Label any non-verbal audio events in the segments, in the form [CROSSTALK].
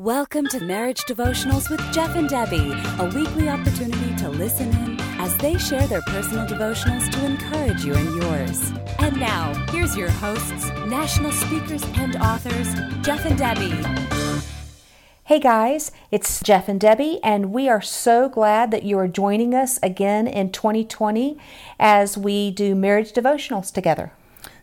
Welcome to Marriage Devotionals with Jeff and Debbie, a weekly opportunity to listen in as they share their personal devotionals to encourage you and yours. And now, here's your hosts, national speakers and authors, Jeff and Debbie. Hey guys, it's Jeff and Debbie, and we are so glad that you are joining us again in 2020 as we do marriage devotionals together.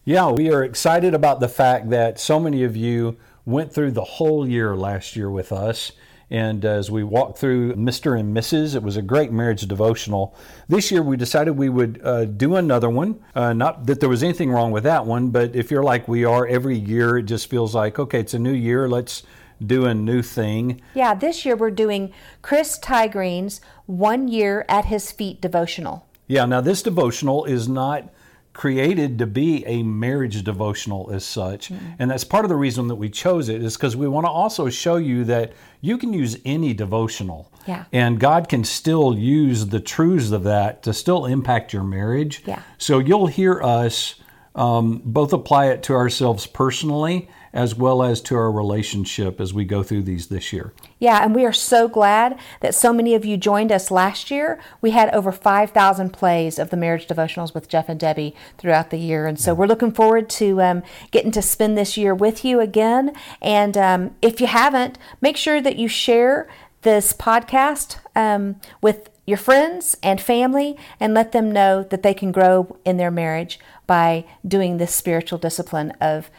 Yeah, we are excited about the fact that so many of you went through the whole year last year with us. And as we walked through Mr. and Mrs., it was a great marriage devotional. This year we decided we would uh, do another one. Uh, not that there was anything wrong with that one, but if you're like we are every year, it just feels like, okay, it's a new year. Let's do a new thing. Yeah, this year we're doing Chris Tiegreen's One Year at His Feet devotional. Yeah, now this devotional is not created to be a marriage devotional as such. Mm-hmm. And that's part of the reason that we chose it is because we want to also show you that you can use any devotional. Yeah. And God can still use the truths of that to still impact your marriage. Yeah. So you'll hear us um, both apply it to ourselves personally as well as to our relationship as we go through these this year. Yeah, and we are so glad that so many of you joined us last year. We had over 5,000 plays of the marriage devotionals with Jeff and Debbie throughout the year. And so yeah. we're looking forward to um, getting to spend this year with you again. And um, if you haven't, make sure that you share this podcast um, with your friends and family and let them know that they can grow in their marriage by doing this spiritual discipline of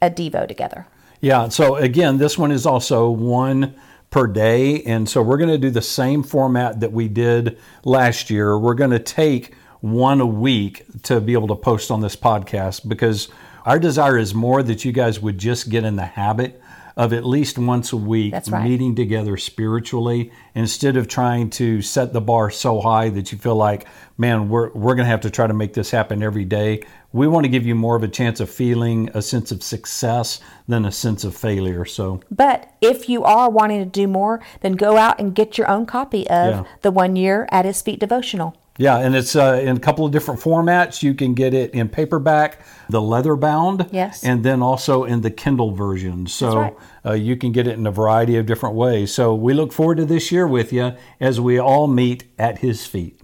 a Devo together. Yeah, so again, this one is also one per day. And so we're going to do the same format that we did last year. We're going to take one a week to be able to post on this podcast because our desire is more that you guys would just get in the habit of at least once a week right. meeting together spiritually instead of trying to set the bar so high that you feel like, man, we're, we're going to have to try to make this happen every day. We want to give you more of a chance of feeling a sense of success than a sense of failure. So, but if you are wanting to do more, then go out and get your own copy of yeah. the One Year at His Feet devotional. Yeah, and it's uh, in a couple of different formats. You can get it in paperback, the leather bound, yes, and then also in the Kindle version. So right. uh, you can get it in a variety of different ways. So we look forward to this year with you as we all meet at His feet.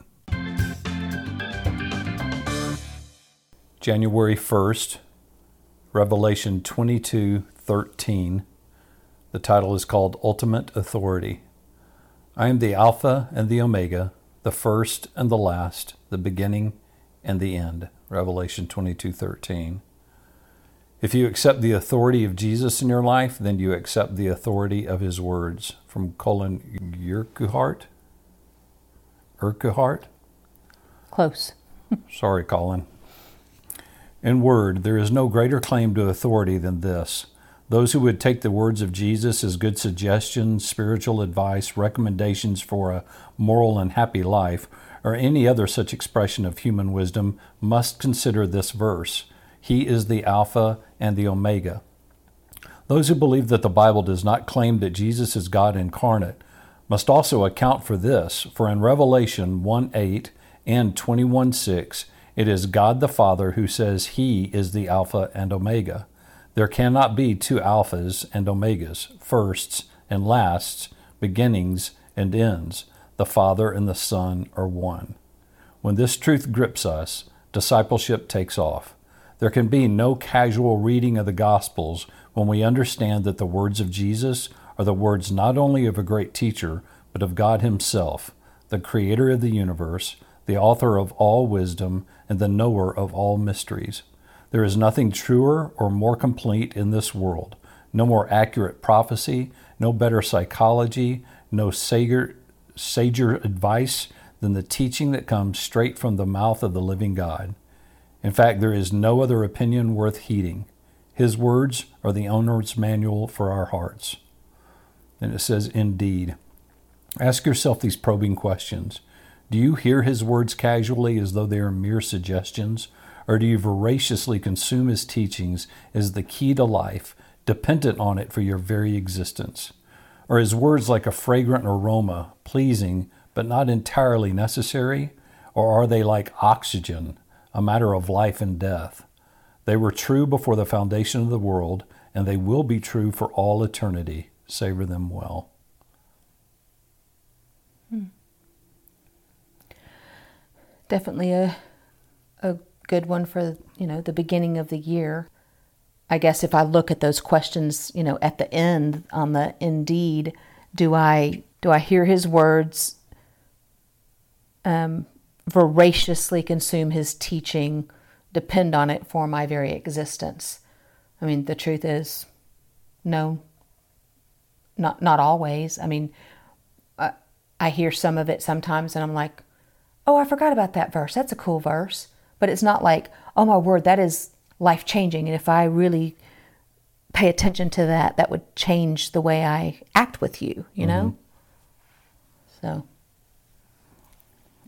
January 1st, Revelation 22 13. The title is called Ultimate Authority. I am the Alpha and the Omega, the first and the last, the beginning and the end. Revelation 22 13. If you accept the authority of Jesus in your life, then you accept the authority of his words. From Colin Urquhart? Urquhart? Close. [LAUGHS] Sorry, Colin. In word, there is no greater claim to authority than this. Those who would take the words of Jesus as good suggestions, spiritual advice, recommendations for a moral and happy life, or any other such expression of human wisdom must consider this verse. He is the Alpha and the Omega. Those who believe that the Bible does not claim that Jesus is God incarnate must also account for this, for in Revelation 1 8 and 21 6, it is God the Father who says He is the Alpha and Omega. There cannot be two Alphas and Omegas, firsts and lasts, beginnings and ends. The Father and the Son are one. When this truth grips us, discipleship takes off. There can be no casual reading of the Gospels when we understand that the words of Jesus are the words not only of a great teacher, but of God Himself, the Creator of the universe, the author of all wisdom, and the knower of all mysteries. There is nothing truer or more complete in this world, no more accurate prophecy, no better psychology, no sager, sager advice than the teaching that comes straight from the mouth of the living God. In fact, there is no other opinion worth heeding. His words are the owner's manual for our hearts. And it says, Indeed. Ask yourself these probing questions. Do you hear his words casually as though they are mere suggestions? Or do you voraciously consume his teachings as the key to life, dependent on it for your very existence? Are his words like a fragrant aroma, pleasing but not entirely necessary? Or are they like oxygen, a matter of life and death? They were true before the foundation of the world, and they will be true for all eternity. savor them well. Hmm. Definitely a a good one for you know the beginning of the year. I guess if I look at those questions, you know, at the end on the indeed, do I do I hear his words? Um, voraciously consume his teaching, depend on it for my very existence. I mean, the truth is, no. Not not always. I mean, I, I hear some of it sometimes, and I'm like, oh, I forgot about that verse. That's a cool verse, but it's not like, oh my word, that is life changing. And if I really pay attention to that, that would change the way I act with you. You know. So.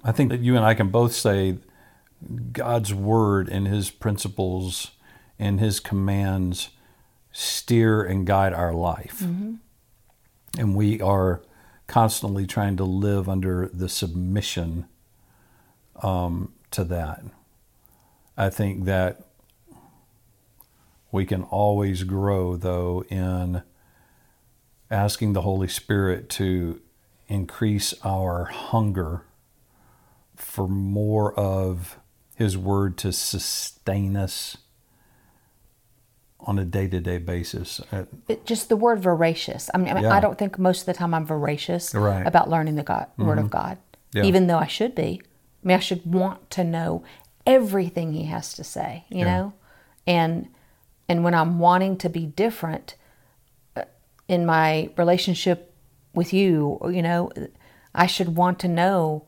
I think that you and I can both say God's word and his principles and his commands steer and guide our life. And we are constantly trying to live under the submission um, to that. I think that we can always grow, though, in asking the Holy Spirit to increase our hunger for more of His Word to sustain us on a day to day basis. Uh, it, just the word voracious. I mean, I, Yeah. I don't think most of the time I'm voracious Right. Mm-hmm. about learning the God, Word of God, Yeah. even though I should be. I mean, I should want to know everything He has to say, you Yeah. know, and and when I'm wanting to be different uh, in my relationship with you, you know, I should want to know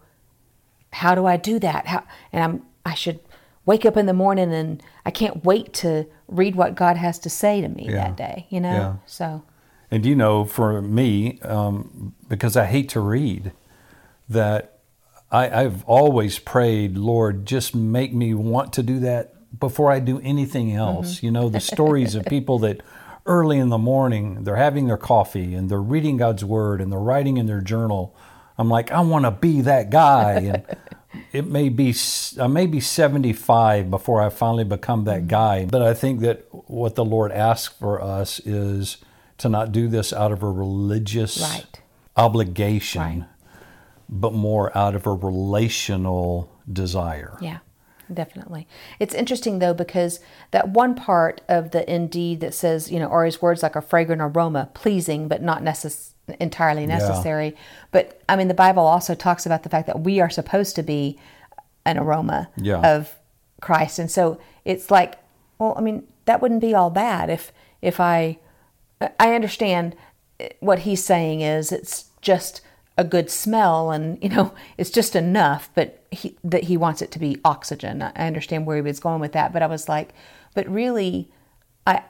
how do I do that? How and I'm I should wake up in the morning and I can't wait to read what God has to say to me Yeah. that day, you know? Yeah. So And you know, for me, um, because I hate to read, that I, I've always prayed, Lord, just make me want to do that before I do anything else. Mm-hmm. You know, the stories of people that early in the morning they're having their coffee and they're reading God's word and they're writing in their journal. I'm like, I want to be that guy. And it may be I may be 75 before I finally become that mm-hmm. guy. But I think that what the Lord asks for us is to not do this out of a religious Right. obligation, Right. But more out of a relational desire. Yeah, definitely. It's interesting though because that one part of the indeed that says, you know, are his words like a fragrant aroma, pleasing but not necess- entirely necessary. But I mean, the Bible also talks about the fact that we are supposed to be an aroma Yeah. of Christ, and so it's like, well, I mean, that wouldn't be all bad if if I I understand what he's saying is it's just a good smell and you know it's just enough but he, that he wants it to be oxygen i understand where he was going with that but i was like but really i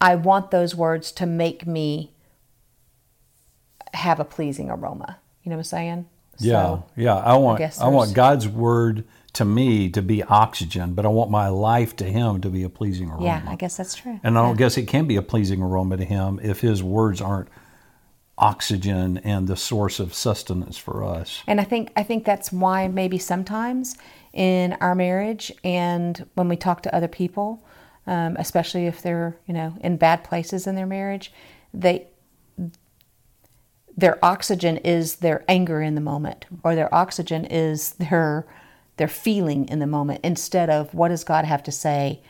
i want those words to make me have a pleasing aroma you know what i'm saying Yeah, So, yeah. I want guess I, want God's word to me to be oxygen, but I want my life to Him to be a pleasing aroma. yeah i guess that's true And I don't guess it can be a pleasing aroma to Him if His words aren't oxygen and the source of sustenance for us. And I think I think that's why maybe sometimes in our marriage and when we talk to other people, um, especially if they're you know in bad places in their marriage, they their oxygen is their anger in the moment, or their oxygen is their their feeling in the moment, instead of what does God have to say,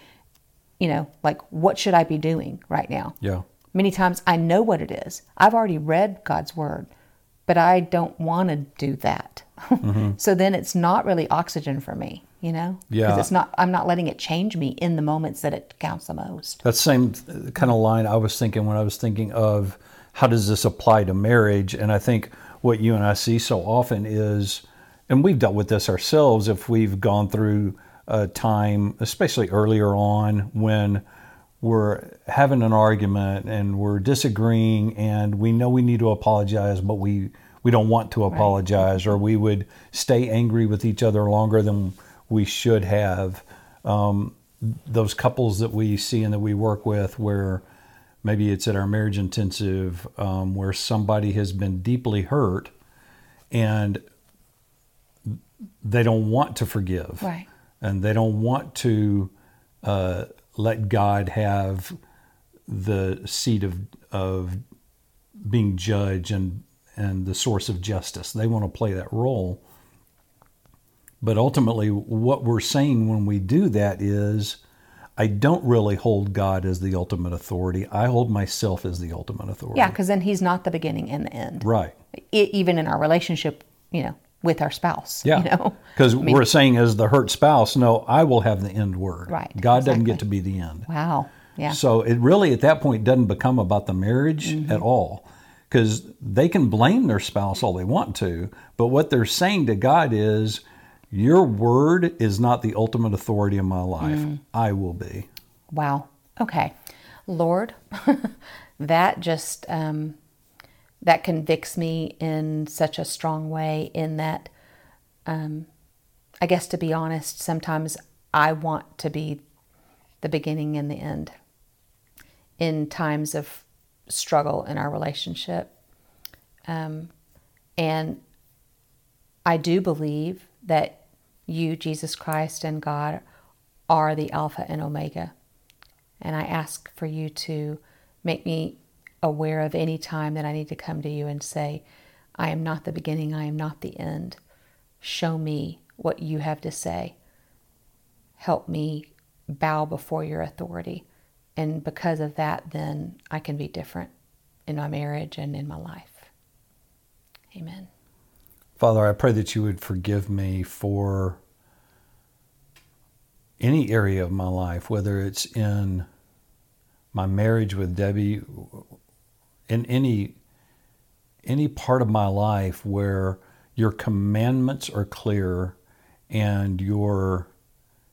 you know, like what should I be doing right now? Yeah. Many times I know what it is. I've already read God's word, but I don't want to do that. Mm-hmm. [LAUGHS] so then it's not really oxygen for me, you know? Yeah. Because it's not I'm not letting it change me in the moments that it counts the most. That same uh, kind of line I was thinking when I was thinking of how does this apply to marriage? And I think what you and I see so often is, and we've dealt with this ourselves if we've gone through a time, especially earlier on, when we're having an argument and we're disagreeing and we know we need to apologize, but we, we don't want to apologize, or we would stay angry with each other longer than we should have. Um, those couples that we see and that we work with where maybe it's at our marriage intensive um, where somebody has been deeply hurt and they don't want to forgive Right. and they don't want to uh, let god have the seat of, of being judge and and the source of justice. They want to play that role. But ultimately, what we're saying when we do that is, I don't really hold God as the ultimate authority. I hold myself as the ultimate authority. Yeah, because then He's not the beginning and the end. Right. I even in our relationship, you know, with our spouse. Yeah. You know, [LAUGHS] Because we're saying, as the hurt spouse, no, I will have the end word. Right, God doesn't get to be the end. wow. Yeah. So it really, at that point, doesn't become about the marriage Mm-hmm. at all. Because they can blame their spouse all they want to, but what they're saying to God is, Your word is not the ultimate authority in my life. Mm. I will be. Wow. Okay. Lord, [LAUGHS] that just um, that convicts me in such a strong way. In that, um, I guess to be honest, sometimes I want to be the beginning and the end in times of struggle in our relationship, um, and I do believe that you, Jesus Christ, and God are the Alpha and Omega. And I ask for you to make me aware of any time that I need to come to you and say, I am not the beginning, I am not the end. Show me what you have to say. Help me bow before your authority. And because of that, then I can be different in my marriage and in my life. Amen. Father, I pray that you would forgive me for any area of my life, whether it's in my marriage with Debbie, in any any part of my life where your commandments are clear and your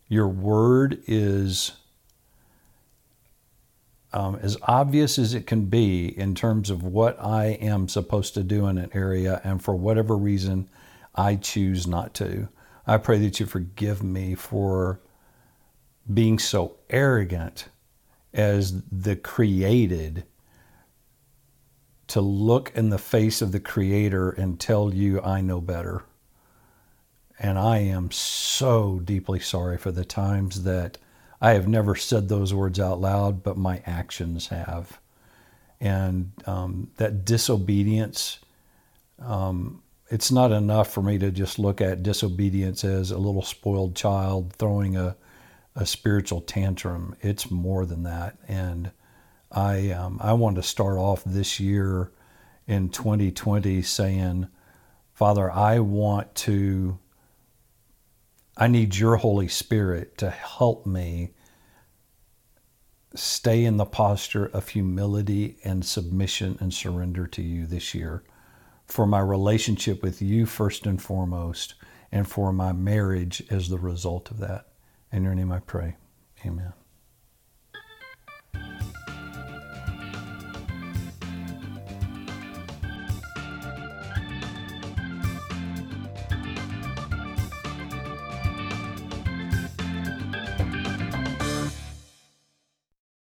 your word is um, as obvious as it can be in terms of what I am supposed to do in an area, and for whatever reason, I choose not to. I pray that you forgive me for being so arrogant as the created to look in the face of the creator and tell you I know better. And I am so deeply sorry for the times that I have never said those words out loud, but my actions have. And um, that disobedience, um, it's not enough for me to just look at disobedience as a little spoiled child throwing a, a spiritual tantrum. It's more than that. And I, um, I want to start off this year in 2020 saying, Father, I want to I need your Holy Spirit to help me stay in the posture of humility and submission and surrender to you this year for my relationship with you first and foremost and for my marriage as the result of that. In your name I pray. Amen.